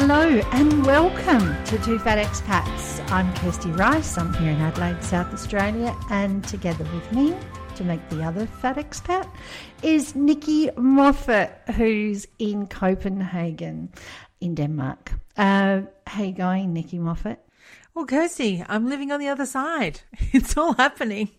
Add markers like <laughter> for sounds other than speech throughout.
Hello and welcome to Two Fat Expats. I'm Kirsty Rice. I'm here in Adelaide, South Australia, and together with me to make the other fat expat is Nikki Moffat, who's in Copenhagen, in Denmark. Uh, how you going, Nikki Moffat? Well, Kirsty, I'm living on the other side. <laughs> It's all happening.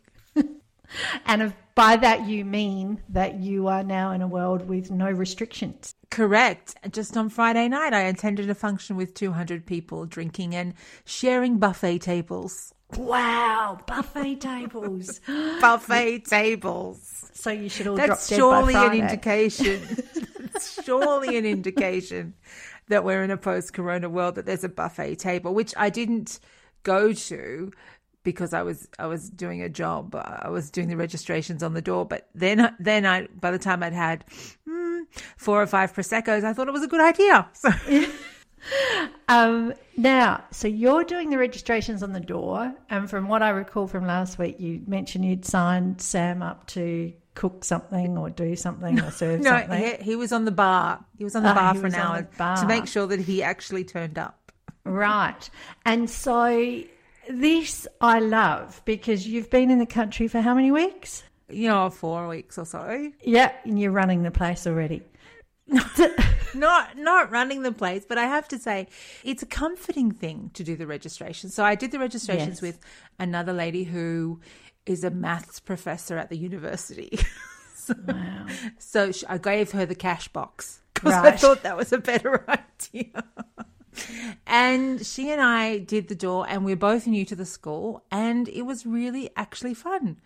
<laughs> And if by that you mean that you are now in a world with no restrictions. Correct. Just on Friday night, I attended a function with 200 people drinking and sharing buffet tables. Wow, buffet tables. <laughs> Buffet tables. So you should all That's drop dead surely an indication. <laughs> That's surely an indication that we're in a post corona world, that there's a buffet table, which I didn't go to because I was I was doing a job. I was doing the registrations on the door, but then then I by the time I'd had hmm, four or five proseccos, I thought it was a good idea. So <laughs> Um, now, so you're doing the registrations on the door, and from what I recall from last week, you mentioned you'd signed Sam up to cook something or do something or <laughs> serve no, something. he, he was on the bar. He was on the Ah, bar for an hour to make sure that he actually turned up. Right. And so this I love because you've been in the country for how many weeks? You know, four weeks or so. Yeah, and you're running the place already. <laughs> not not running the place, but I have to say it's a comforting thing to do the registration. So I did the registrations Yes. with another lady who is a maths professor at the university. <laughs> so, Wow. so I gave her the cash box because I thought that was a better <laughs> idea. And she and I did the door, and we're both new to the school, and it was really actually fun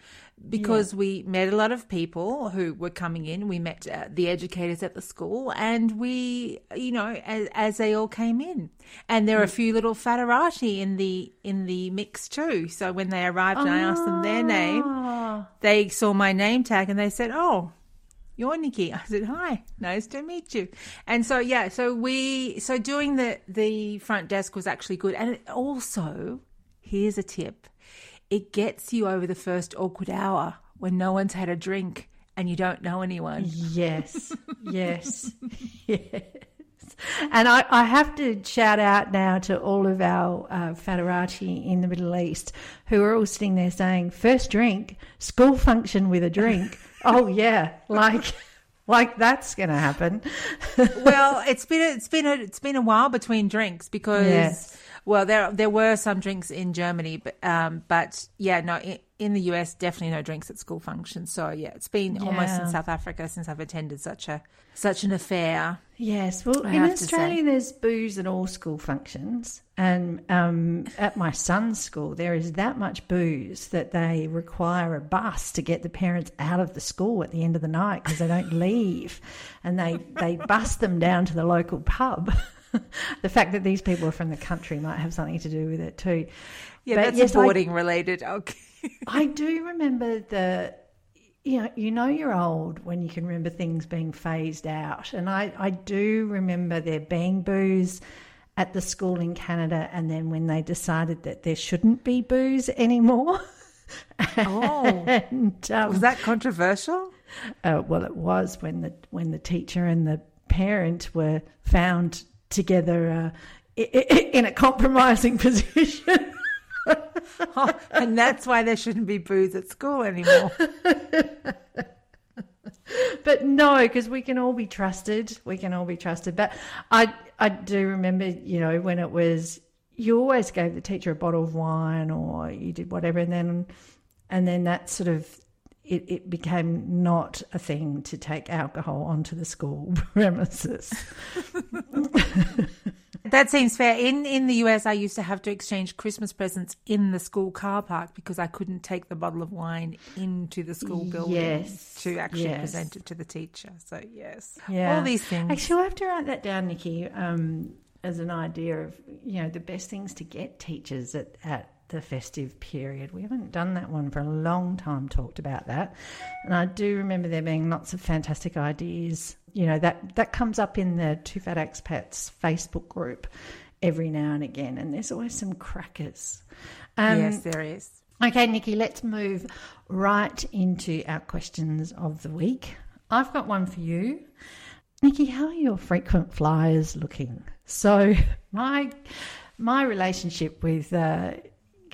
because we met a lot of people who were coming in. We met uh, the educators at the school, and we, you know, as, as they all came in, and there are a few little fatterati in the in the mix too. So when they arrived, and I asked them their name, Oh, they saw my name tag and they said, "Oh, you're Nikki." I said, "Hi, nice to meet you." And so yeah, so we so doing the the front desk was actually good, and also here's a tip: it gets you over the first awkward hour when no one's had a drink and you don't know anyone. yes, yes, <laughs> yes. And I, I have to shout out now to all of our uh, in the Middle East who are all sitting there saying, first drink, school function with a drink. <laughs> oh, yeah, like, like that's going to happen. well, <laughs> it's been a, it's been a, it's been a while between drinks because Yes. well there there were some drinks in Germany, but um but yeah no in the US definitely no drinks at school functions. So yeah, it's been almost in South Africa since I've attended such a such an affair. Yes, well, I in Australia, there's booze at all school functions, and um, at my son's school, there is that much booze that they require a bus to get the parents out of the school at the end of the night because they don't <laughs> leave, and they they bus them down to the local pub. <laughs> the fact that these people are from the country might have something to do with it too. Yeah, But that's yes, I- boarding related. Okay. <laughs> I do remember the, you know, you know you're old when you can remember things being phased out, and I I do remember there being booze at the school in Canada, and then when they decided that there shouldn't be booze anymore. <laughs> Oh, and um, was that controversial? uh, well, it was when the when the teacher and the parent were found together uh, in a compromising <laughs> position. <laughs> Oh, and that's why there shouldn't be booze at school anymore. <laughs> But no, because we can all be trusted. We can all be trusted. But I, I do remember, you know, when it was, you always gave the teacher a bottle of wine or you did whatever, and then, and then that sort of, it, it became not a thing to take alcohol onto the school <laughs> premises. That seems fair. In in the US, I used to have to exchange Christmas presents in the school car park because I couldn't take the bottle of wine into the school building Yes, to actually yes. present it to the teacher. So yes, Yeah. all these things. Actually, I have to write that down, Nikki, um, as an idea of you know the best things to get teachers at at the festive period. We haven't done that one for a long time. Talked about that, and I do remember there being lots of fantastic ideas. You know that that comes up in the Two Fat Expats Facebook group every now and again, and there's always some crackers. Um, yes, there is. Okay, Nikki, let's move right into our questions of the week. I've got one for you. Nikki, how are your frequent flyers looking? So <laughs> my my relationship with uh,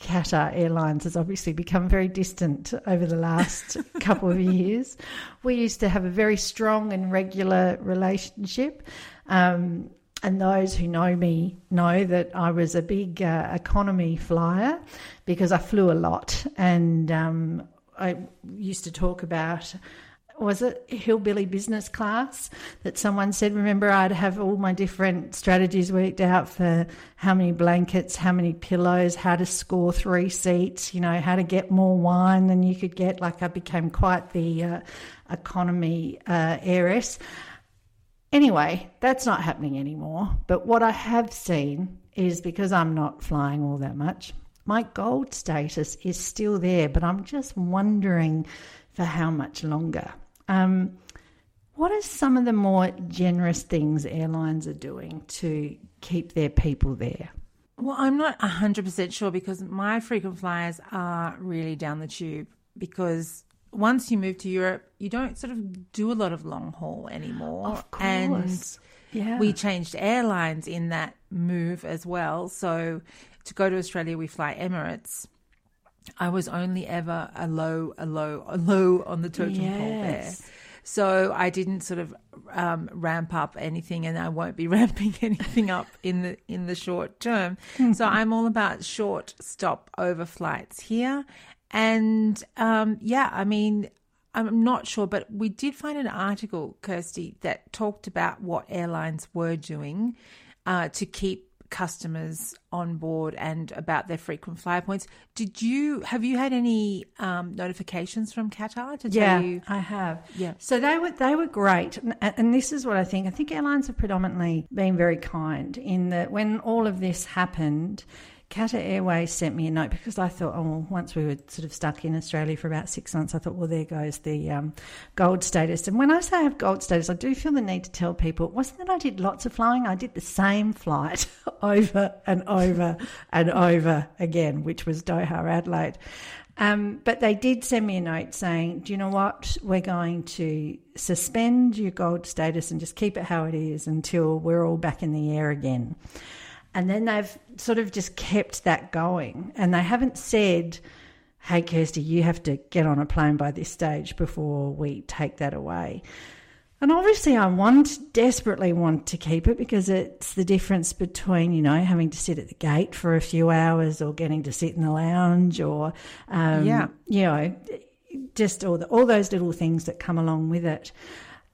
Qatar Airlines has obviously become very distant over the last <laughs> couple of years. We used to have a very strong and regular relationship. Um, and those who know me know that I was a big uh, economy flyer because I flew a lot. And um, I used to talk about was it hillbilly business class that someone said remember i'd have all my different strategies worked out for how many blankets how many pillows how to score three seats you know how to get more wine than you could get. Like i became quite the uh, economy uh, heiress. Anyway that's not happening anymore. But what i have seen is because i'm not flying all that much my gold status is still there but i'm just wondering for how much longer um, what are some of the more generous things airlines are doing to keep their people there? Well, I'm not 100% sure because my frequent flyers are really down the tube because once you move to Europe, you don't sort of do a lot of long haul anymore. Of course. And yeah. we changed airlines in that move as well. So to go to Australia, we fly Emirates. I was only ever a low, a low, a low on the totem yes. pole there. So I didn't sort of um, ramp up anything, and I won't be <laughs> ramping anything up in the in the short term. so I'm all about short stop over flights here, and um, yeah, I mean. I'm not sure, but we did find an article, Kirsty, that talked about what airlines were doing uh, to keep customers on board and about their frequent flyer points. Did you have you had any um, notifications from Qatar to tell yeah, you? I have. Yeah. So they were they were great, and, and this is what I think. I think airlines have predominantly been very kind in that when all of this happened. Qatar Airways sent me a note because I thought, oh, well, once we were sort of stuck in Australia for about six months, I thought, well, there goes the um, gold status. And when I say I have gold status, I do feel the need to tell people it wasn't that I did lots of flying, I did the same flight <laughs> over and over and over again, which was Doha Adelaide. Um, but they did send me a note saying, do you know what? We're going to suspend your gold status and just keep it how it is until we're all back in the air again. And then they've sort of just kept that going. And they haven't said, hey, Kirsty, you have to get on a plane by this stage before we take that away. And obviously, I want, desperately want to keep it because it's the difference between, you know, having to sit at the gate for a few hours or getting to sit in the lounge or, um, Yeah. you know, just all, the, all those little things that come along with it.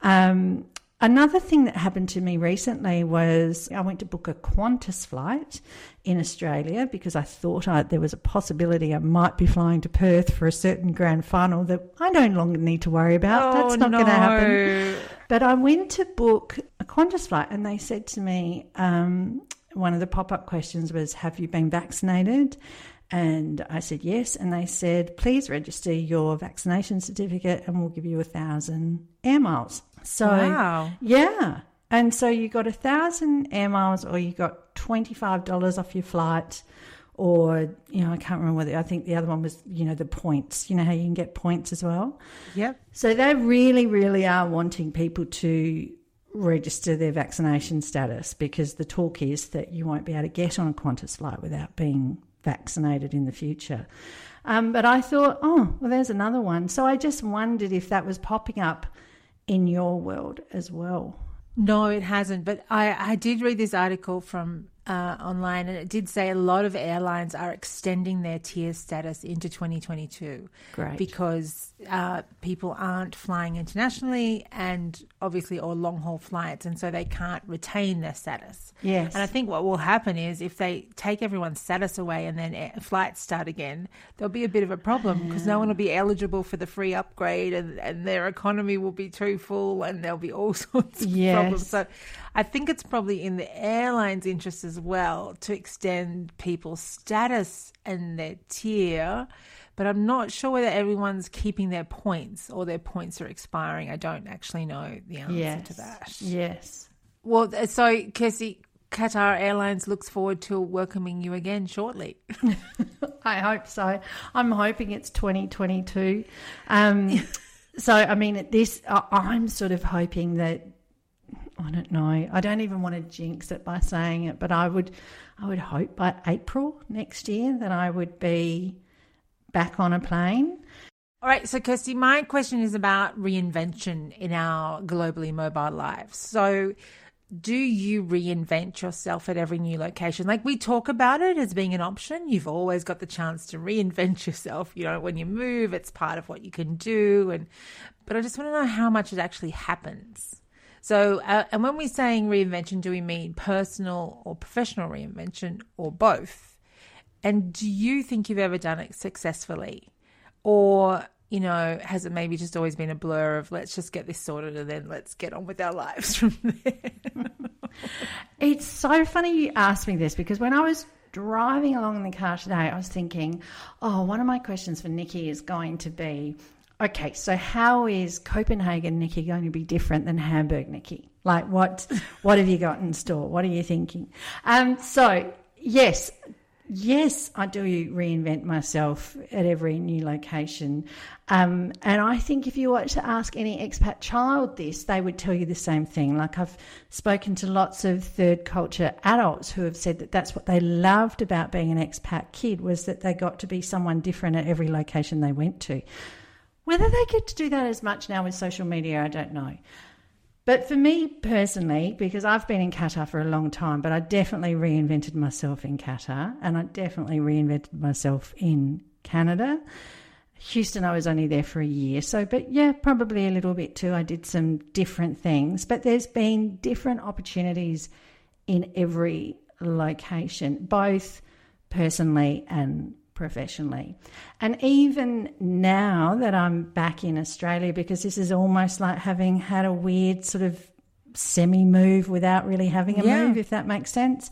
Um, Another thing that happened to me recently was I went to book a Qantas flight in Australia because I thought I, there was a possibility I might be flying to Perth for a certain grand final that I no longer need to worry about. Oh, That's not going to happen. But I went to book a Qantas flight and they said to me, um, one of the pop up questions was, Have you been vaccinated? And I said yes. And they said, Please register your vaccination certificate and we'll give you a thousand air miles. So, Wow. yeah. And so you got a thousand air miles or you got $25 off your flight. Or, you know, I can't remember whether I think the other one was, you know, the points. You know how you can get points as well? Yep. So they really, really are wanting people to register their vaccination status because the talk is that you won't be able to get on a Qantas flight without being vaccinated in the future. Um, but I thought, oh, well, there's another one. So I just wondered if that was popping up in your world as well. No, it hasn't. But I, I did read this article from uh, online, and it did say a lot of airlines are extending their tier status into 2022 Great. because uh, people aren't flying internationally and obviously or long haul flights, and so they can't retain their status. Yes. And I think what will happen is if they take everyone's status away and then air- flights start again, there'll be a bit of a problem because no one will be eligible for the free upgrade and, and their economy will be too full and there'll be all <laughs> sorts of Yes. problems. So I think it's probably in the airline's interest as well to extend people's status and their tier. But I'm not sure whether everyone's keeping their points or their points are expiring. I don't actually know the answer yes. to that. Yes. Well, so Kirsty, Qatar Airlines looks forward to welcoming you again shortly. <laughs> <laughs> I hope so. I'm hoping it's 2022. Um, <laughs> so, I mean, at this, I'm sort of hoping that I don't know. I don't even want to jinx it by saying it, but I would, I would hope by April next year that I would be back on a plane. All right, so Kirsty, my question is about reinvention in our globally mobile lives. So, do you reinvent yourself at every new location? Like we talk about it as being an option. You've always got the chance to reinvent <laughs> yourself. You know, when you move, it's part of what you can do. And, but I just want to know how much it actually happens. So, uh, and when we're saying reinvention, do we mean personal or professional reinvention or both? And do you think you've ever done it successfully? Or you know, has it maybe just always been a blur of let's just get this sorted and then let's get on with our lives <laughs> from there? it's so funny you asked me this because when I was driving along in the car today, I was thinking, oh, one of my questions for Nikki is going to be, okay, so how is Copenhagen Nikki going to be different than Hamburg Nikki? Like what <laughs> what have you got in store? What are you thinking? Um, so yes, Yes, I do reinvent myself at every new location. Um, and I think if you were to ask any expat child this, they would tell you the same thing. Like I've spoken to lots of third culture adults who have said that that's what they loved about being an expat kid was that they got to be someone different at every location they went to. Whether they get to do that as much now with social media, I don't know. But for me personally, because I've been in Qatar for a long time, but I definitely reinvented myself in Qatar and I definitely reinvented myself in Canada. Houston, I was only there for a year. So, but yeah, probably a little bit too. I did some different things, but there's been different opportunities in every location, both personally and professionally. And even now that I'm back in Australia, because this is almost like having had a weird sort of semi move without really having a yeah. move, if that makes sense.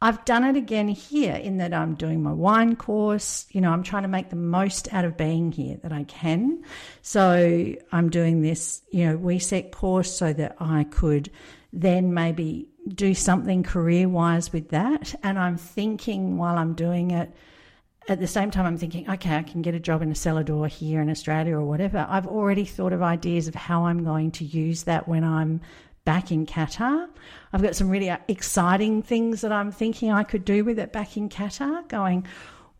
I've done it again here in that I'm doing my wine course. You know, I'm trying to make the most out of being here that I can. So I'm doing this, you know, WSET course so that I could then maybe do something career wise with that. And I'm thinking while I'm doing it, at the same time, I'm thinking, okay, I can get a job in a cellar door here in Australia or whatever. I've already thought of ideas of how I'm going to use that when I'm back in Qatar. I've got some really exciting things that I'm thinking I could do with it back in Qatar, going,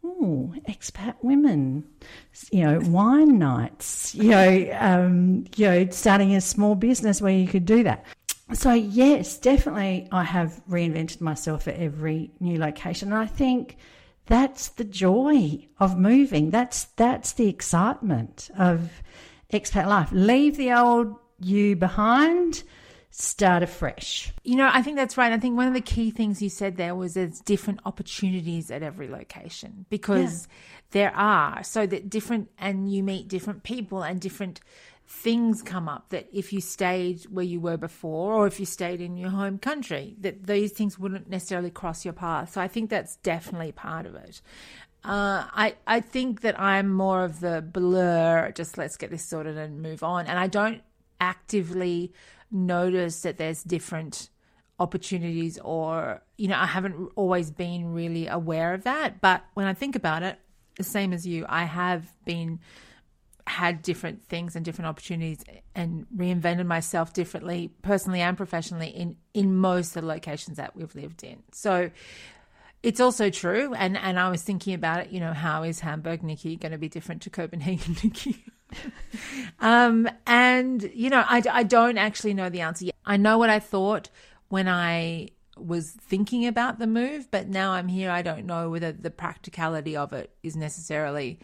oh, expat women, you know, wine nights, you know, um, you know, starting a small business where you could do that. So yes, definitely, I have reinvented myself at every new location, and I think that's the joy of moving. That's that's the excitement of expat life. Leave the old you behind, start afresh. You know, I think that's right. I think one of the key things you said there was there's different opportunities at every location because yeah. there are so that different and you meet different people and different things come up that if you stayed where you were before or if you stayed in your home country that these things wouldn't necessarily cross your path so i think that's definitely part of it uh, I, I think that I'm more of the blur, just let's get this sorted and move on. And I don't actively notice that there's different opportunities or, you know, I haven't always been really aware of that. But when I think about it, the same as you, I have been had different things and different opportunities and reinvented myself differently personally and professionally in in most of the locations that we've lived in. So it's also true and and i was thinking about it you know how is hamburg nikki going to be different to copenhagen <laughs> nikki? Um and you know I, I don't actually know the answer yet. I know what i thought when i was thinking about the move but now i'm here i don't know whether the practicality of it is necessarily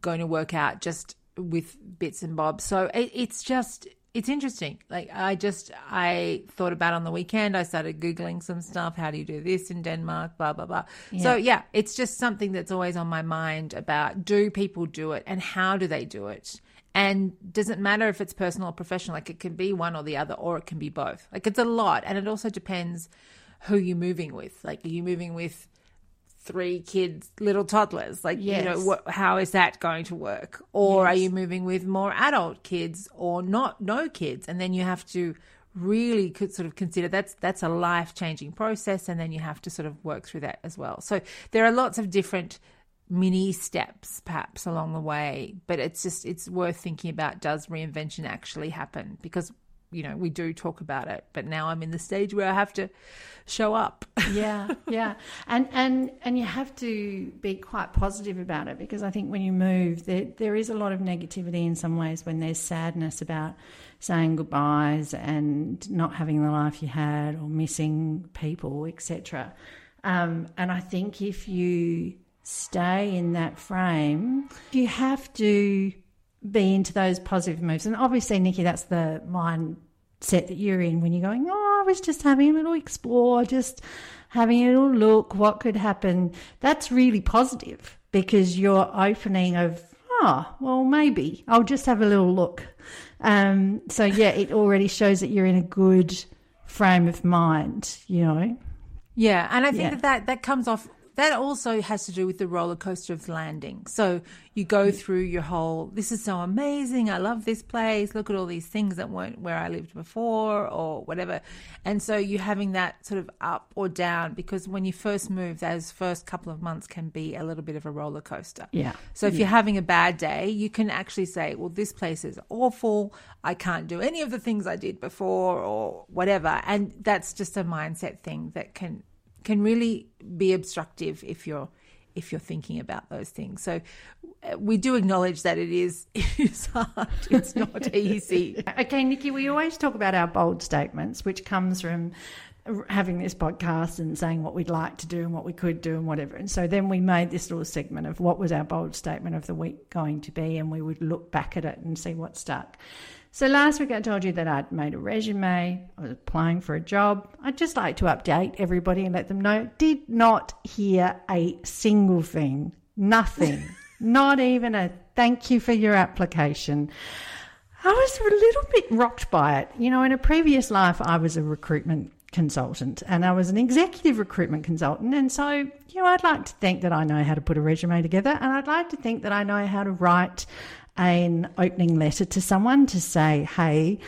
going to work out just with bits and bobs. So it, it's just it's interesting. Like I just I thought about on the weekend. I started googling some stuff. How do you do this in Denmark? Blah blah blah. Yeah. So yeah, it's just something that's always on my mind about do people do it and how do they do it? And doesn't matter if it's personal or professional? Like it can be one or the other, or it can be both. Like it's a lot, and it also depends who you're moving with. Like are you moving with three kids, little toddlers. Like, yes. you know, wh- how is that going to work? Or yes. are you moving with more adult kids or not, no kids? And then you have to really could sort of consider that's that's a life changing process and then you have to sort of work through that as well so there are lots of different mini steps perhaps along the way but it's just it's worth thinking about does reinvention actually happen because you know, we do talk about it. But now I'm in the stage where I have to show up. <laughs> yeah, yeah, and and and you have to be quite positive about it because I think when you move, there there is a lot of negativity in some ways when there's sadness about saying goodbyes and not having the life you had or missing people, etc. Um, and I think if you stay in that frame, you have to be into those positive moves. And obviously, Nikki, that's the mindset that you're in when you're going, oh, I was just having a little explore, just having a little look, what could happen. That's really positive because you're opening of, oh, well, maybe I'll just have a little look. Um, so, yeah, it already shows that you're in a good frame of mind, you know. Yeah, and I think Yeah. that, that that comes off. That also has to do with the roller coaster of landing. So you go mm. through your whole. This is so amazing. I love this place. Look at all these things that weren't where I lived before, or whatever. And so you're having that sort of up or down because when you first move, those first couple of months can be a little bit of a roller coaster. Yeah. So if you're having a bad day, you can actually say, well, this place is awful. I can't do any of the things I did before or whatever. And that's just a mindset thing that can can really be obstructive if you're if you're thinking about those things. So uh, we do acknowledge that it is <laughs> it is hard. It's not <laughs> easy. Okay, Nikki, we always talk about our bold statements, which comes from having this podcast and saying what we'd like to do and what we could do and whatever. And so then we made this little segment of what was our bold statement of the week going to be, and we would look back at it and see what stuck. So last week I told you that I'd made a resume, I was applying for a job. I'd just like to update everybody and let them know did not hear a single thing, nothing, <laughs> not even a thank you for your application. I was a little bit rocked by it. You know, in a previous life, I was a recruitment consultant and I was an executive recruitment consultant. And so, you know, I'd like to think that I know how to put a resume together and I'd like to think that I know how to write an opening letter to someone to say, hey,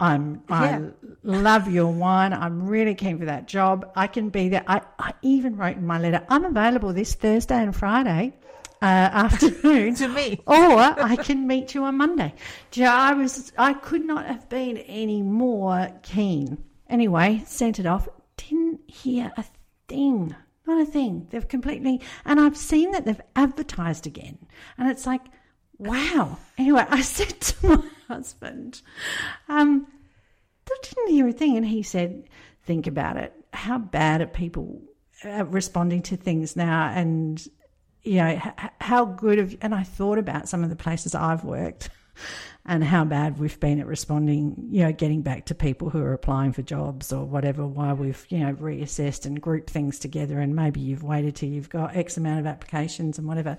I'm, I love your wine. I'm really keen for that job. I can be there. I, I even wrote in my letter, I'm available this Thursday and Friday uh, <laughs> afternoon To me. or I can meet you on Monday. Do you know, I was I could not have been any more keen. Anyway, sent it off. Didn't hear a thing. Not a thing. They've completely and I've seen that they've advertised again. And it's like, wow. Anyway, I <laughs> said to my husband, um, I didn't hear a thing. And he said, think about it. How bad are people uh, responding to things now? And you know, how good of, and I thought about some of the places I've worked <laughs> and how bad we've been at responding, you know, getting back to people who are applying for jobs or whatever, why we've, you know, reassessed and grouped things together. And maybe you've waited till you've got X amount of applications and whatever.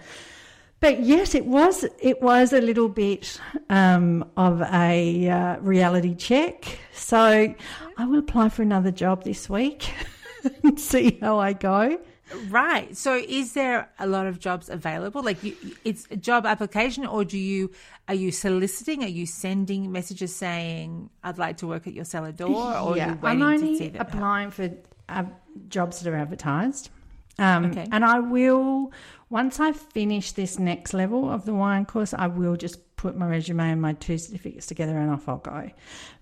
But yes, it was, it was a little bit um, of a uh, reality check. So I will apply for another job this week <laughs> and see how I go. Right. So is there a lot of jobs available? Like you, it's a job application or do you are you soliciting? Are you sending messages saying I'd like to work at your cellar door or you I'm only to see applying for uh, jobs that are advertised. Um, Okay. And I will, once I finish this next level of the wine course, I will just put my resume and my two certificates together and off I'll go.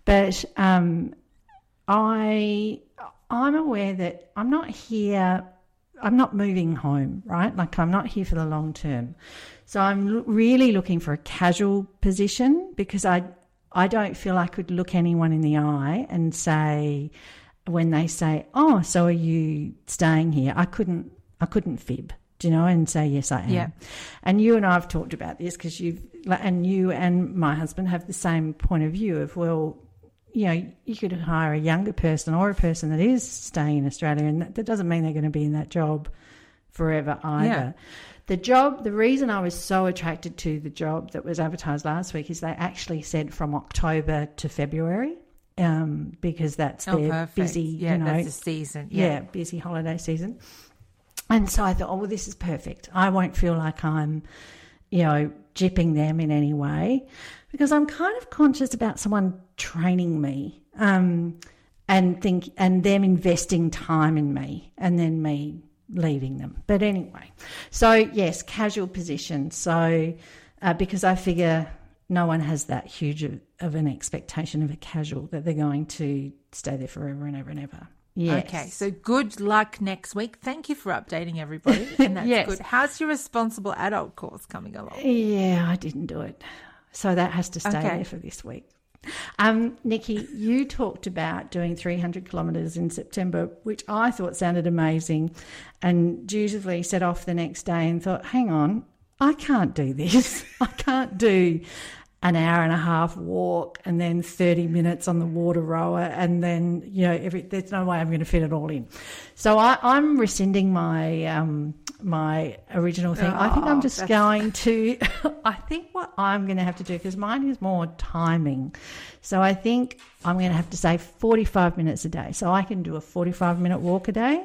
But um, I, I'm aware that I'm not here. I'm not moving home, right? Like I'm not here for the long term. So I'm really looking for a casual position because I I don't feel I could look anyone in the eye and say when they say, "Oh, so are you staying here?" I couldn't I couldn't fib, do you know, and say yes I am. Yeah. And you and I have talked about this because you've and you and my husband have the same point of view of well, you know, you could hire a younger person or a person that is staying in Australia, and that, that doesn't mean they're going to be in that job forever either. Yeah. The job, the reason I was so attracted to the job that was advertised last week is they actually said from October to February, um, because that's Oh, their perfect. busy, yeah, you know, that's the season. yeah. Yeah. busy holiday season. And so I thought, oh, well, this is perfect. I won't feel like I'm, you know, jipping them in any way because I'm kind of conscious about someone training me um, and think and them investing time in me and then me leaving them. But anyway, so yes, casual position. So uh, because I figure no one has that huge of, of an expectation of a casual that they're going to stay there forever and ever and ever. Yes. Okay, so good luck next week. Thank you for updating everybody. <laughs> And that's Yes. good. How's your responsible adult course coming along? Yeah, I didn't do it. So that has to stay Okay. there for this week. Um, Nikki, you talked about doing 300 kilometres in September, which I thought sounded amazing, and dutifully set off the next day and thought, hang on, I can't do this. <laughs> I can't do an hour and a half walk and then 30 minutes on the water rower and then you know every there's no way i'm going to fit it all in. So I, i'm rescinding my um my original thing. I think i'm Oh, just that's- going to <laughs> i think what i'm going to have to do because mine is more timing. So i think i'm going to have to say 45 minutes a day. So i can do a 45 minute walk a day.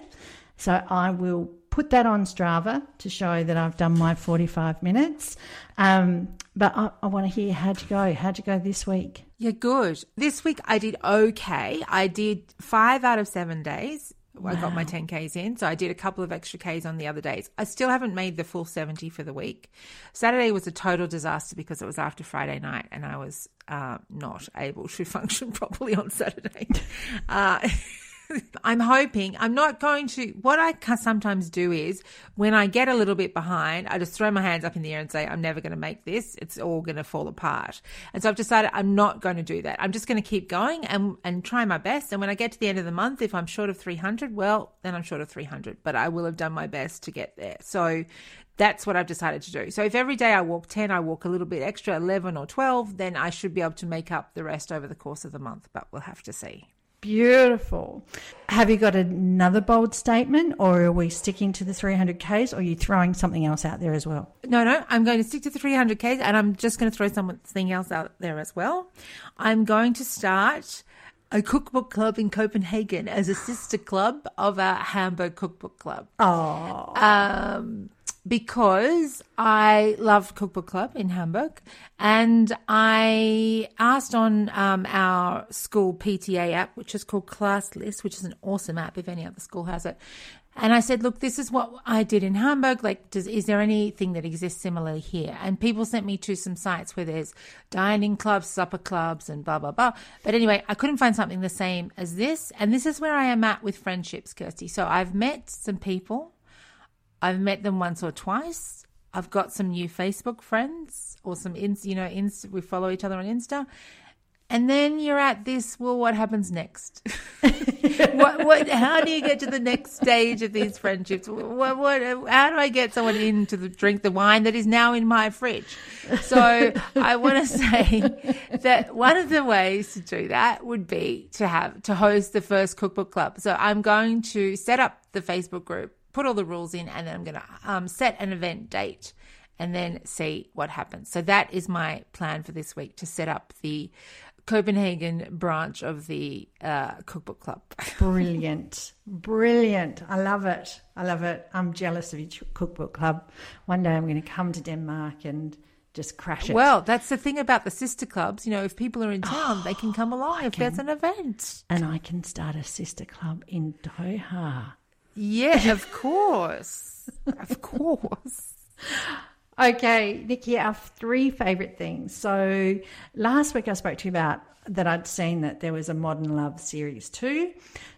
So I will put that on Strava to show that I've done my 45 minutes. Um, but I, I want to hear how'd you go? How'd you go this week? Yeah, good. This week I did okay. I did five out of seven days. I got my 10Ks in. So I did a couple of extra Ks on the other days. I still haven't made the full 70 for the week. Saturday was a total disaster because it was after Friday night and I was uh, not able to <laughs> function properly on Saturday. Uh, <laughs> <laughs> I'm hoping I'm not going to. What I sometimes do is when I get a little bit behind, I just throw my hands up in the air and say, I'm never going to make this. It's all going to fall apart. And so I've decided I'm not going to do that. I'm just going to keep going and, and try my best. And when I get to the end of the month, if I'm short of 300, well, then I'm short of 300, but I will have done my best to get there. So that's what I've decided to do. So if every day I walk 10, I walk a little bit extra, 11 or 12, then I should be able to make up the rest over the course of the month, but we'll have to see. Beautiful. Have you got another bold statement, or are we sticking to the 300Ks, or are you throwing something else out there as well? No, no, I'm going to stick to the 300Ks and I'm just going to throw something else out there as well. I'm going to start a cookbook club in Copenhagen as a sister club of our Hamburg cookbook club. Oh, Um, because I love Cookbook Club in Hamburg, and I asked on um, our school PTA app, which is called Class List, which is an awesome app if any other school has it. And I said, look, this is what I did in Hamburg. Like, does, is there anything that exists similarly here? And people sent me to some sites where there's dining clubs, supper clubs, and blah, blah, blah. But anyway, I couldn't find something the same as this. And this is where I am at with friendships, Kirsty. So I've met some people. I've met them once or twice. I've got some new Facebook friends or some, ins, you know, ins, we follow each other on Insta. And then you're at this, well, what happens next? <laughs> what, what, how do you get to the next stage of these friendships? What, what, how do I get someone in to the, drink the wine that is now in my fridge? So I want to <laughs> say that one of the ways to do that would be to have, to host the first cookbook club. So I'm going to set up the Facebook group, put all the rules in, and then I'm going to um, set an event date and then see what happens. So that is my plan for this week to set up the Copenhagen branch of the uh, cookbook club. <laughs> brilliant. Brilliant. I love it. I love it. I'm jealous of your cookbook club. One day I'm going to come to Denmark and just crash it. Well, that's the thing about the sister clubs. You know, if people are in <gasps> town, they can come along if there's an event. and I can start a sister club in Doha. Yeah, of course. of <laughs> course. Okay, Nikki, our three favourite things. So last week I spoke to you about that I'd seen that there was a Modern Love series too.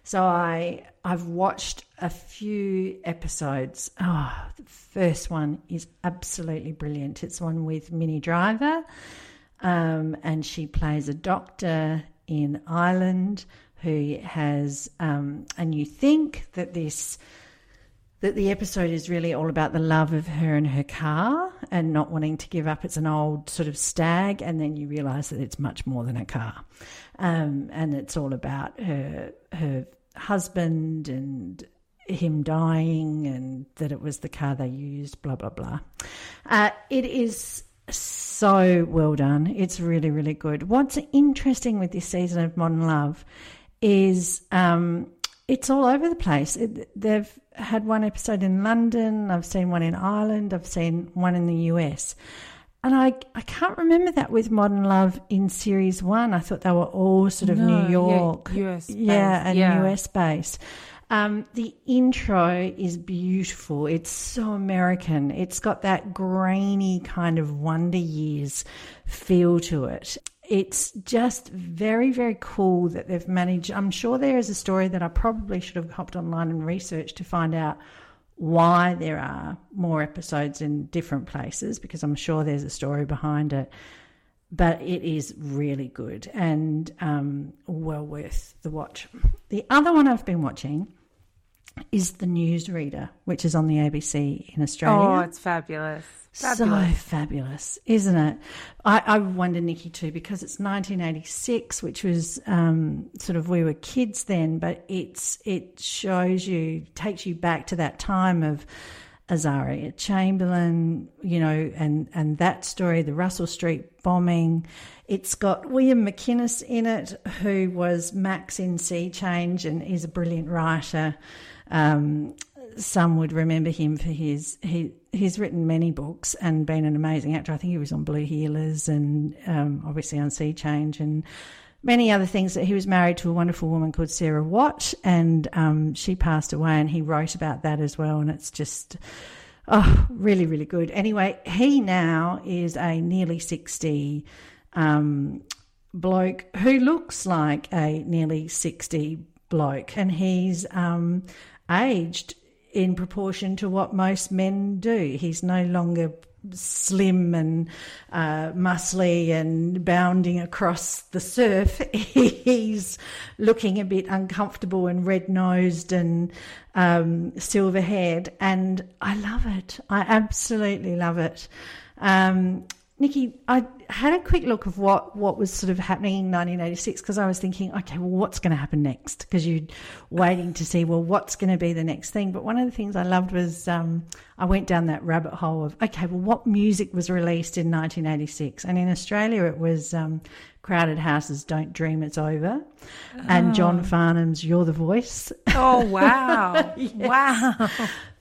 So I I've watched a few episodes. Oh, the first one is absolutely brilliant. It's one with Minnie Driver, um, and she plays a doctor in Ireland who has um, and you think that this that the episode is really all about the love of her and her car and not wanting to give up. It's an old sort of stag, and then you realise that it's much more than a car, um, and it's all about her her husband and him dying, and that it was the car they used. Blah blah blah. Uh, it is so well done. It's really really good. What's interesting with this season of Modern Love is. Um, it's all over the place. It, they've had one episode in London. I've seen one in Ireland. I've seen one in the US. And I, I can't remember that with Modern Love in series one. I thought they were all sort of No, New yeah, York. US Yeah, and yeah. US based. Um, the intro is beautiful. It's so American. It's got that grainy kind of Wonder Years feel to it. It's just very, very cool that they've managed. I'm sure there is a story that I probably should have hopped online and researched to find out why there are more episodes in different places because I'm sure there's a story behind it. But it is really good and um, well worth the watch. The other one I've been watching is The Newsreader, which is on the ABC in Australia. Oh, it's fabulous. Fabulous. So fabulous, isn't it? I, I wonder, Nikki, too, because it's 1986, which was um, sort of we were kids then, but it's it shows you, takes you back to that time of Azaria Chamberlain, you know, and and that story, the Russell Street bombing. It's got William McInnes in it, who was Max in Sea Change and is a brilliant writer. Um, some would remember him for his he he's written many books and been an amazing actor. I think he was on Blue Heelers and um, obviously on Sea Change and many other things. That he was married to a wonderful woman called Sarah Watt, and um, she passed away, and he wrote about that as well. And it's just oh, really, really good. Anyway, he now is a nearly sixty. Um, bloke who looks like a nearly 60 bloke and he's um, aged in proportion to what most men do. He's no longer slim and uh, muscly and bounding across the surf. <laughs> He's looking a bit uncomfortable and red nosed and um, silver haired. And I love it. I absolutely love it. Um, Nikki, I had a quick look of what, what was sort of happening in 1986 because I was thinking, okay, well, what's going to happen next? Because you're waiting to see, well, what's going to be the next thing. But one of the things I loved was um, I went down that rabbit hole of, okay, well, what music was released in 1986? And in Australia, it was um, Crowded House's, Don't Dream It's Over, oh. and John Farnham's You're the Voice. Oh, wow. <laughs> yes. Wow.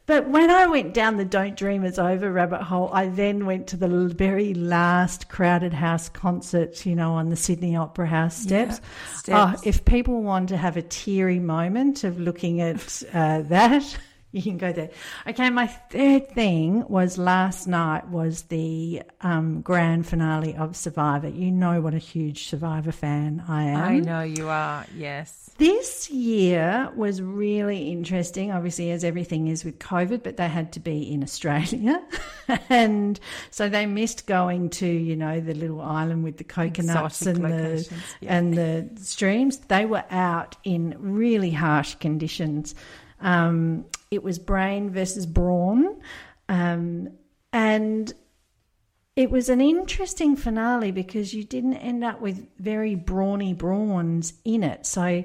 But when I went down the Don't Dream It's Over rabbit hole, I then went to the very last Crowded House concert, you know, on the Sydney Opera House steps. Yeah, steps. Oh, if people want to have a teary moment of looking at uh, that, you can go there. Okay, my third thing was last night was the um, grand finale of Survivor. You know what a huge Survivor fan I am. I know you are, yes. This year was really interesting, obviously, as everything is with COVID, but they had to be in Australia. <laughs> and so they missed going to, you know, the little island with the coconuts Exotic and the, yeah. and the streams. They were out in really harsh conditions. Um, it was brain versus brawn. Um, and it was an interesting finale because you didn't end up with very brawny brawns in it. So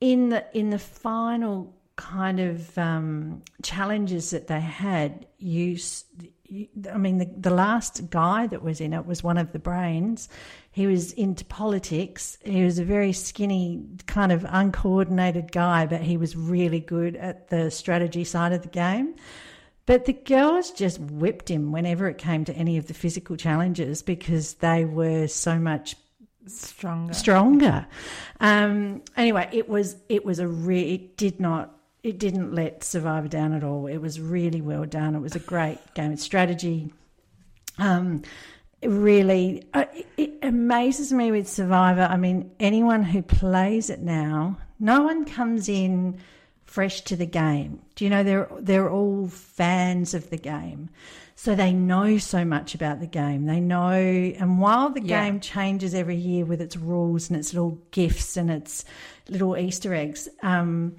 in the in the final kind of um, challenges that they had, you, I mean, the, the last guy that was in it was one of the brains. He was into politics. He was a very skinny, kind of uncoordinated guy, but he was really good at the strategy side of the game. But the girls just whipped him whenever it came to any of the physical challenges because they were so much stronger. Stronger. Um, anyway, it was it was a re- it did not it didn't let Survivor down at all. It was really well done. It was a great game of strategy. Um, it really, uh, it amazes me with Survivor. I mean, anyone who plays it now, no one comes in fresh to the game. Do you know they're they're all fans of the game. So they know so much about the game. They know and while the yeah. game changes every year with its rules and its little gifts and its little Easter eggs, um,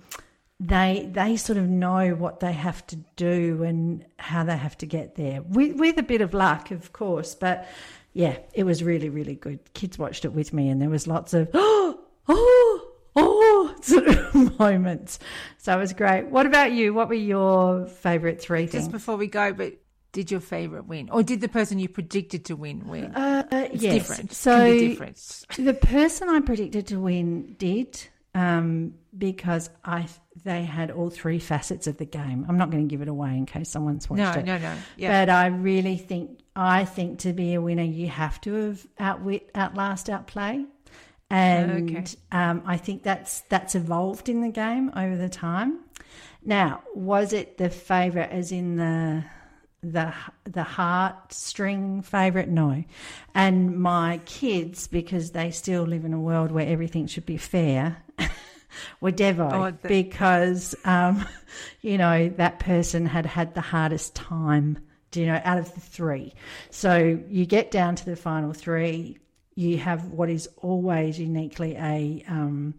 they they sort of know what they have to do and how they have to get there. With with a bit of luck, of course, but yeah, it was really, really good. Kids watched it with me and there was lots of oh, <gasps> oh oh sort of <laughs> moments. So it was great. What about you? What were your favourite three things? Just before we go, but did your favourite win, or did the person you predicted to win win? Uh, it's yes. different. So different. the person I predicted to win did. Um, because I they had all three facets of the game. I'm not going to give it away in case someone's watched no, it. No, no, no. Yeah. But I really think I think to be a winner, you have to have outwit, outlast, outplay and Okay. um, I think that's that's evolved in the game over the time. Now, was it the favourite, as in the the the heartstring favourite? No, and my kids, because they still live in a world where everything should be fair. <laughs> were Devo Oh, because um, <laughs> you know that person had had the hardest time. Do you know out of the three? So you get down to the final three. You have what is always uniquely a um,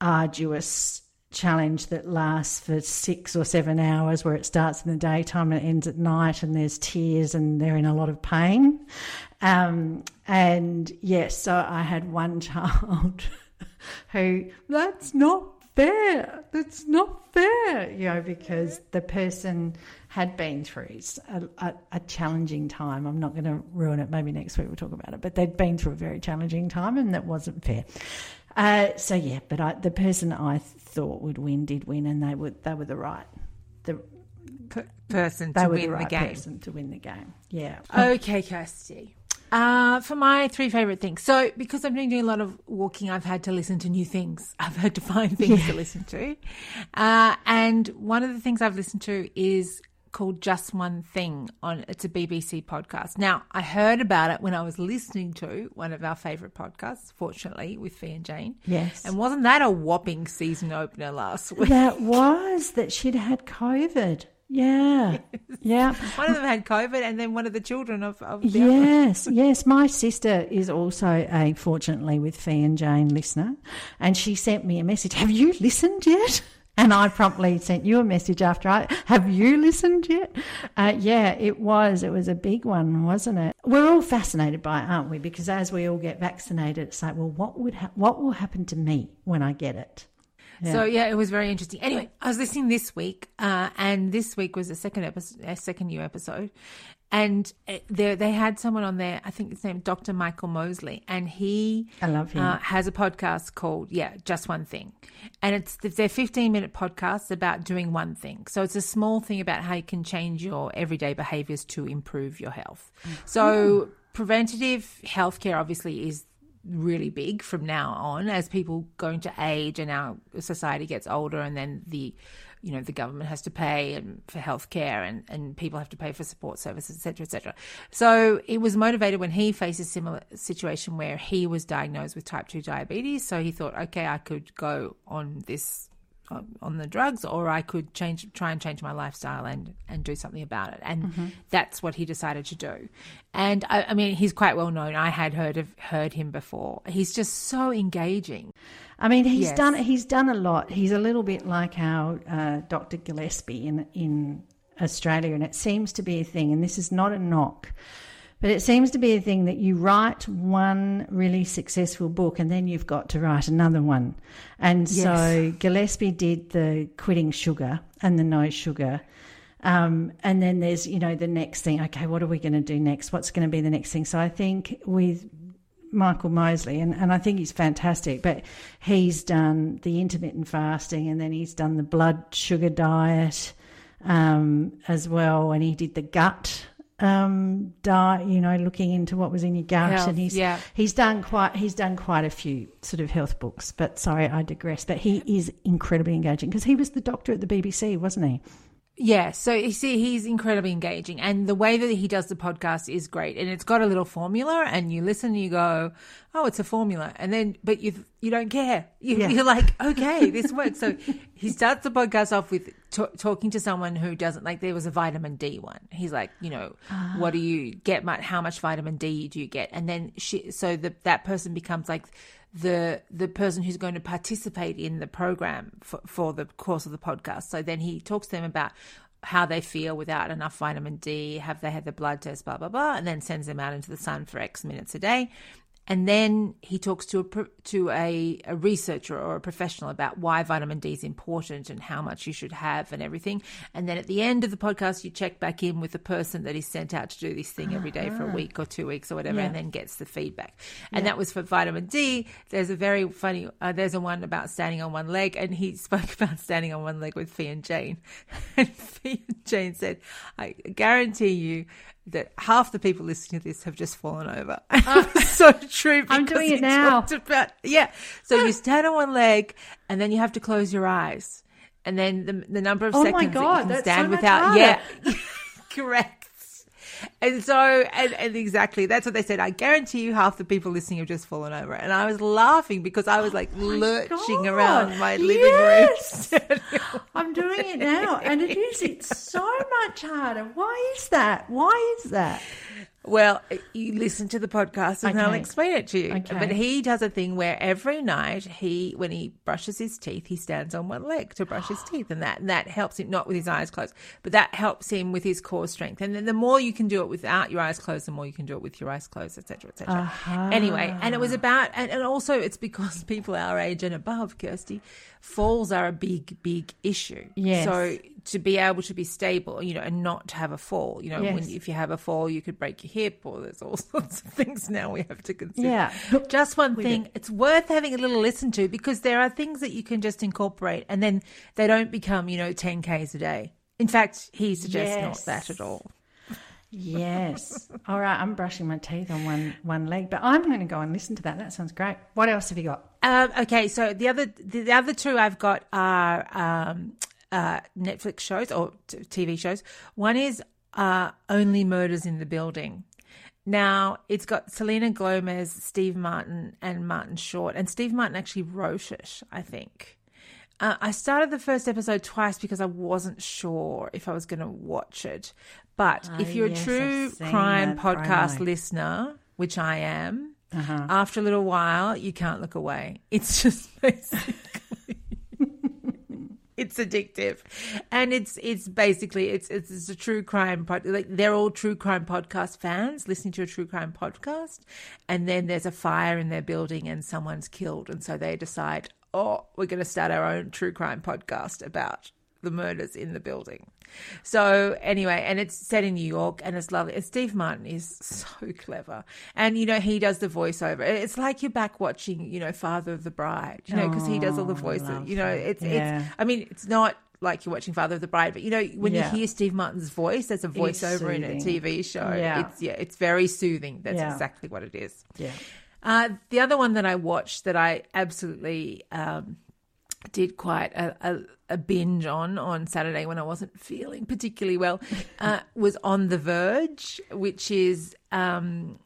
arduous challenge that lasts for six or seven hours, where it starts in the daytime and it ends at night, and there's tears and they're in a lot of pain. Um, and yes, so I had one <laughs> child who that's not fair. That's not fair, you know, because the person had been through a, a, a challenging time. I'm not going to ruin it. Maybe next week we'll talk about it. But they'd been through a very challenging time, and that wasn't fair. Uh, so yeah, but I, the person I thought would win did win, and they were they were the right the person they to were win the right the game. person to win the game. Yeah. Okay, Kirsty. Uh, for my three favorite things. So, because I've been doing a lot of walking, I've had to listen to new things. <laughs> I've had to find things to listen to. Uh, and one of the things I've listened to is called Just One Thing on it's a BBC podcast. Now, I heard about it when I was listening to one of our favorite podcasts, fortunately, with Fi and Jane. Yes. And wasn't that a whopping season opener last week? That <laughs> was that she'd had COVID. Yeah. <laughs> Yeah. One of them had COVID, and then one of the children of, of the other. Yes, yes. My sister is also a fortunately with Fi and Jane listener, and she sent me a message. Have you listened yet? And I promptly sent you a message after I have you listened yet? Uh, yeah, it was. It was a big one, wasn't it? We're all fascinated by it, aren't we? Because as we all get vaccinated, it's like, well, what would ha- what will happen to me when I get it? So yeah, it was very interesting. Anyway, I was listening this week, uh, and this week was a second episode, a second new episode, and uh, there they had someone on there. I think his name Dr. Michael Mosley, and he I love him. uh, has a podcast called yeah, just one thing, and it's they're fifteen minute podcasts about doing one thing. So it's a small thing about how you can change your everyday behaviors to improve your health. So preventative healthcare obviously is really big from now on as people go into age and our society gets older and then the you know the government has to pay and for healthcare and and people have to pay for support services etc etc so it was motivated when he faced a similar situation where he was diagnosed with type 2 diabetes. So he thought okay I could go on this on- the drugs or I could change try and change my lifestyle and and do something about it and that's what he decided to do and I, I mean he's quite well known I had heard of heard him before he's just so engaging I mean, he's Yes. done he's done a lot. He's a little bit like our uh, Dr. Gillespie in in Australia, and it seems to be a thing. And this is not a knock, but it seems to be a thing that you write one really successful book, and then you've got to write another one. And so Gillespie did the quitting sugar and the no sugar. Um, and then there's, you know, the next thing. Okay, what are we going to do next? What's going to be the next thing? So I think with Michael Mosley, and, and I think he's fantastic. But he's done the intermittent fasting, and then he's done the blood sugar diet um, as well, and he did the gut um, diet. You know, looking into what was in your gut, Health, and he's yeah. he's done quite he's done quite a few sort of health books. But sorry, I digress. But he is incredibly engaging because he was the doctor at the BBC, wasn't he? Yeah, so you see, he's incredibly engaging, and the way that he does the podcast is great. And it's got a little formula, and you listen, and you go, "Oh, it's a formula," and then, but you you don't care. You, Yeah. You're like, <laughs> "Okay, this works." So he starts the podcast off with t- talking to someone who doesn't like. There was a vitamin D one. He's like, you know, what do ah. you get? How much vitamin D do you get? And then she, so the, that person becomes like the the person who's going to participate in the program for, for the course of the podcast. So then he talks to them about how they feel without enough vitamin D, have they had the blood test, blah blah blah, and then sends them out into the sun for X minutes a day. And then he talks to a to a, a researcher or a professional about why vitamin D is important and how much you should have and everything. And then at the end of the podcast, you check back in with the person that is sent out to do this thing every day for a week or two weeks or whatever, Yeah. and then gets the feedback. And that was for vitamin D. There's a very funny. Uh, there's a one about standing on one leg, and he <laughs> spoke about standing on one leg with Fi and Jane. <laughs> And Fi and Jane said, "I guarantee you." That half the people listening to this have just fallen over. Ah. <laughs> so true. I'm doing it now. About, yeah. So you ah. stand on one leg and then you have to close your eyes. And then the, the number of Oh seconds that you can stand so without. harder. Yeah. <laughs> Correct. And so, and, and exactly, that's what they said. I guarantee you half the people listening have just fallen over. And I was laughing because I was like <gasps> oh lurching Oh God. around my living Yes. <laughs> room. I'm doing it now, and it is. It's so much harder. Why is that? Why is that? Well, you listen to the podcast and I'll explain it to you. Okay. But he does a thing where every night he, when he brushes his teeth, he stands on one leg to brush his <gasps> teeth, and that and that helps him not with his eyes closed, but that helps him with his core strength. And then the more you can do it without your eyes closed, the more you can do it with your eyes closed, etc., etc. Uh-huh. Anyway, and it was about, and, and also it's because <laughs> people our age and above, Kirsty, falls are a big, big issue. Yes. So to be able to be stable, you know, and not to have a fall. You know, when if you have a fall, you could break your hip, or there's all <laughs> sorts of things now we have to consider. Yeah. Just one thing, it's worth having a little listen to because there are things that you can just incorporate, and then they don't become, you know, 10 k's a day. In fact, he suggests Yes. not that at all. Yes. All right. I'm brushing my teeth on one one leg, but I'm going to go and listen to that. That sounds great. What else have you got? Um, okay, so the other the, the other two I've got are um, uh, Netflix shows or t- TV shows. One is uh, Only Murders in the Building. Now it's got Selena Gomez, Steve Martin, and Martin Short, and Steve Martin actually wrote it, I think. Uh, I started the first episode twice because I wasn't sure if I was going to watch it. But if Ah, you're yes, a true crime podcast promo. listener, which I am, Uh-huh. after a little while, you can't look away. It's <laughs> just basically. It's addictive, and it's it's basically it's it's, it's a true crime pod. Like they're all true crime podcast fans listening to a true crime podcast, and then there's a fire in their building and someone's killed, and so they decide, oh, we're going to start our own true crime podcast about the murders in the building. So anyway, and it's set in New York and it's lovely. And Steve Martin is <laughs> so clever. And you know, he does the voiceover. It's like you're back watching, you know, Father of the Bride, you know, because he does all the Oh, voices. You know, it's Yeah. it's I mean, it's not like you're watching Father of the Bride, but you know, when Yeah. you hear Steve Martin's voice as a voiceover in a. TV show, Yeah. it's yeah, it's very soothing. That's Yeah. exactly what it is. Yeah. Uh, the other one that I watched that I absolutely um, did quite a, a, a binge on on Saturday when I wasn't feeling particularly well uh, was On the Verge, which is um,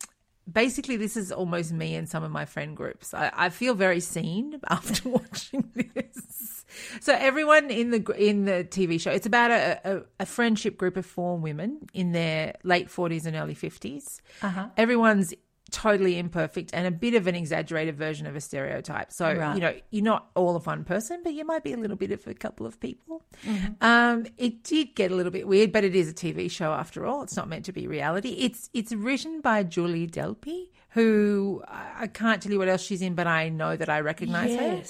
basically this is almost me and some of my friend groups. I, I feel very seen <laughs> after watching this. So everyone in the in the TV show, it's about a, a, a friendship group of four women in their late forties and early 50s Uh-huh. Everyone's totally imperfect and a bit of an exaggerated version of a stereotype. So Right. you know you're not all of one person, but you might be a little bit of a couple of people. Mm-hmm. Um, it did get a little bit weird, but it is a TV show after all. It's not meant to be reality. It's it's written by Julie Delpy, who I I can't tell you what else she's in, but I know that I recognize her.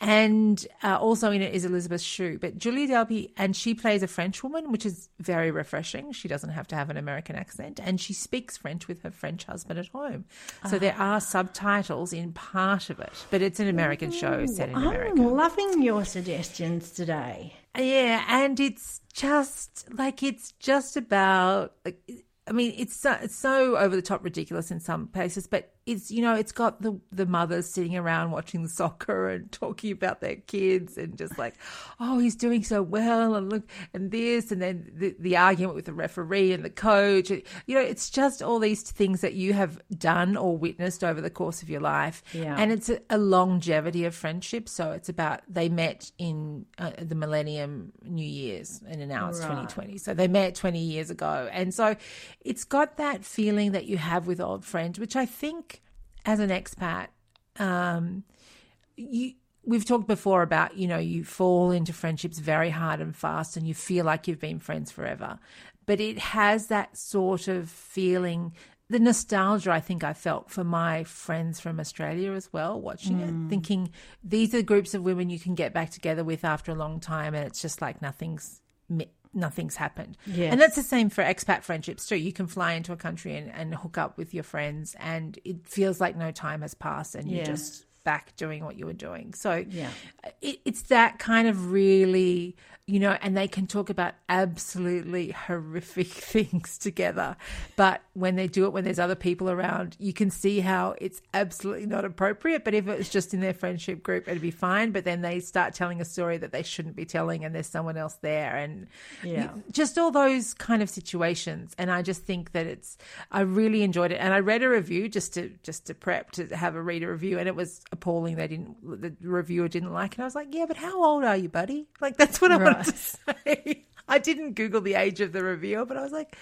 And uh, also in it is Elizabeth Shue. But Julia Delpy, and she plays a French woman, which is very refreshing. She doesn't have to have an American accent. And she speaks French with her French husband at home. So there are subtitles in part of it. But it's an American show set in I'm America. loving your suggestions today. Yeah, and it's just like it's just about like I mean it's so, it's so over the top ridiculous in some places, but it's you know it's got the the mothers sitting around watching the soccer and <laughs> talking about their kids and just like oh he's doing so well and look and this and then the, the argument with the referee and the coach you know it's just all these things that you have done or witnessed over the course of your life Yeah. and it's a, a longevity of friendship. So it's about they met in uh, the Millennium New Year's, and now it's Right. 2020. So they met 20 years ago, and so it's got that feeling that you have with old friends, which I think, as an expat, um, you. We've talked before about, you know, you fall into friendships very hard and fast and you feel like you've been friends forever. But it has that sort of feeling the nostalgia I think I felt for my friends from Australia as well, watching it, thinking these are groups of women you can get back together with after a long time, and it's just like nothing's nothing's happened. Yes. And that's the same for expat friendships too. You can fly into a country and, and hook up with your friends, and it feels like no time has passed, and Yeah. you're just back doing what you were doing. So Yeah. it, it's that kind of really, you know, and they can talk about absolutely horrific <laughs> things together. But when they do it, when there's other people around, you can see how it's absolutely not appropriate. But if it was just in their friendship group, it'd be fine. But then they start telling a story that they shouldn't be telling, and there's someone else there, and Yeah. just all those kind of situations. And I just think that it's, I really enjoyed it. And I read a review just to just to prep to have a read a review, and it was appalling. They didn't, the reviewer didn't like it. And I was like, yeah, but how old are you, buddy? Like that's what I wanted to say. <laughs> I didn't Google the age of the reviewer, but I was like,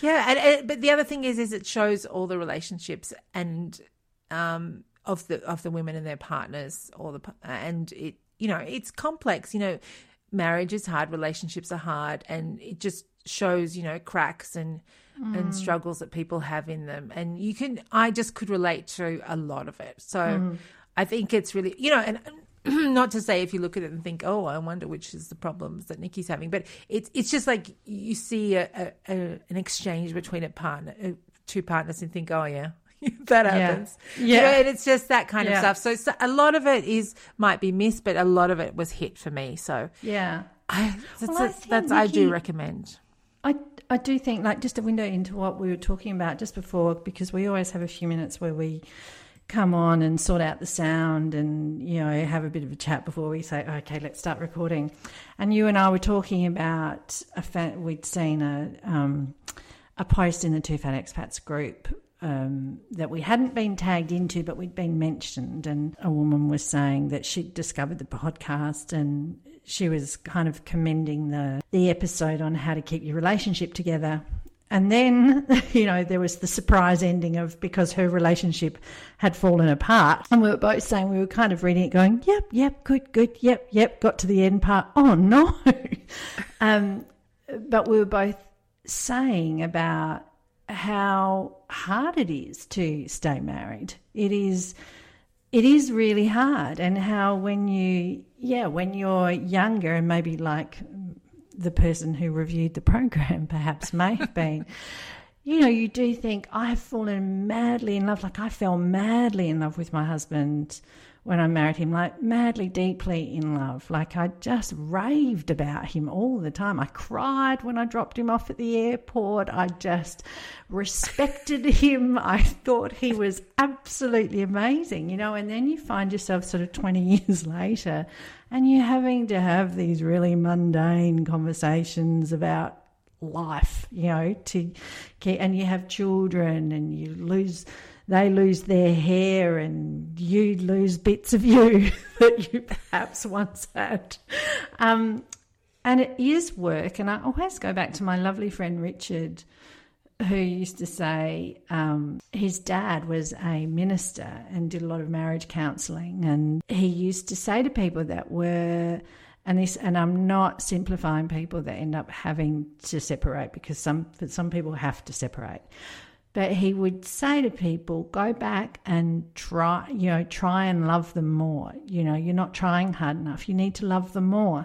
yeah. And, and but the other thing is, is it shows all the relationships and um of the of the women and their partners, or the and it you know it's complex. You know, marriage is hard, relationships are hard, and it just shows you know cracks and and struggles that people have in them and you can i just could relate to a lot of it so i think it's really you know and <clears throat> not to say if you look at it and think oh i wonder which is the problems that nikki's having but it's it's just like you see a, a, a an exchange between a partner uh, two partners and think oh yeah <laughs> that happens Yeah. You know, and it's just that kind Yeah. of stuff so, so a lot of it is might be missed but a lot of it was hit for me so Yeah. I, that's, Well, I that's, that's I do recommend I, I do think like just a window into what we were talking about just before because we always have a few minutes where we come on and sort out the sound and you know have a bit of a chat before we say okay let's start recording and you and I were talking about a we'd seen a um, a post in the two fat expats group um, that we hadn't been tagged into, but we'd been mentioned. And a woman was saying that she'd discovered the podcast and she was kind of commending the, the episode on how to keep your relationship together. And then, <laughs> you know, there was the surprise ending of because her relationship had fallen apart. And we were both saying we were kind of reading it going, yep, yep, good, good, yep, yep, got to the end part. <laughs> Oh, no. <laughs> um, but we were both saying about how hard it is to stay married. It is it is really hard and how when you yeah, when you're younger and maybe like the person who reviewed the program <laughs> perhaps may have been you know, you do think I've fallen madly in love. Like I fell madly in love with my husband when I married him, like madly, deeply in love. Like I just raved about him all the time. I cried when I dropped him off at the airport. I just respected <laughs> him. I thought he was absolutely amazing, you know. And then you find yourself sort of 20 <laughs> years later and you're having to have these really mundane conversations about life, you know, to and you have children and you lose, they lose their hair and you lose bits of you <laughs> that you perhaps once had. Um, and it is work. And I always go back to my lovely friend Richard, who used to say um, his dad was a minister and did a lot of marriage counselling. And he used to say to people that were, and this, and I'm not simplifying people that end up having to separate because some some people have to separate. But he would say to people, go back and try, you know, try and love them more. You know, you're not trying hard enough. You need to love them more.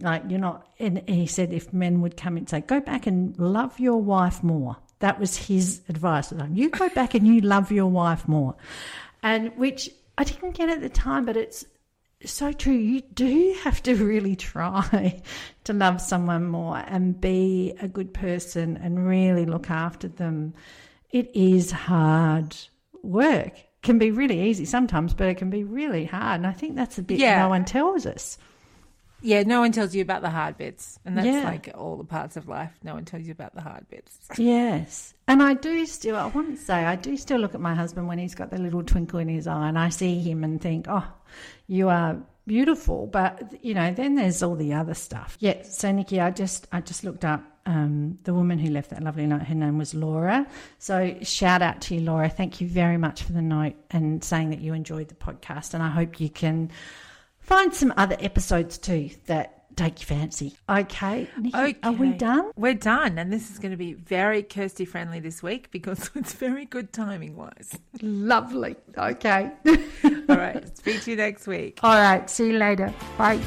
Like you're not. And he said, if men would come and say, go back and love your wife more. That was his advice. You go back and you love your wife more, and which I didn't get at the time, but it's so true. You do have to really try <laughs> to love someone more and be a good person and really look after them. It is hard work. Can be really easy sometimes, but it can be really hard. And I think that's a bit Yeah. no one tells us. Yeah, no one tells you about the hard bits. And that's Yeah. like all the parts of life. No one tells you about the hard bits. <laughs> Yes. And I do still, I want to say, I do still look at my husband when he's got the little twinkle in his eye and I see him and think, oh, you are beautiful. But, you know, then there's all the other stuff. Yeah. So, Nikki, I just, I just looked up um, the woman who left that lovely note. Her name was Laura. So, shout out to you, Laura. Thank you very much for the note and saying that you enjoyed the podcast. And I hope you can find some other episodes too that take your fancy. Okay. Nikki, are we done? We're done. And this is going to be very Kirsty friendly this week because <laughs> it's very good timing wise. Lovely. Okay. <laughs> All right. Speak to you next week. All right. See you later. Bye.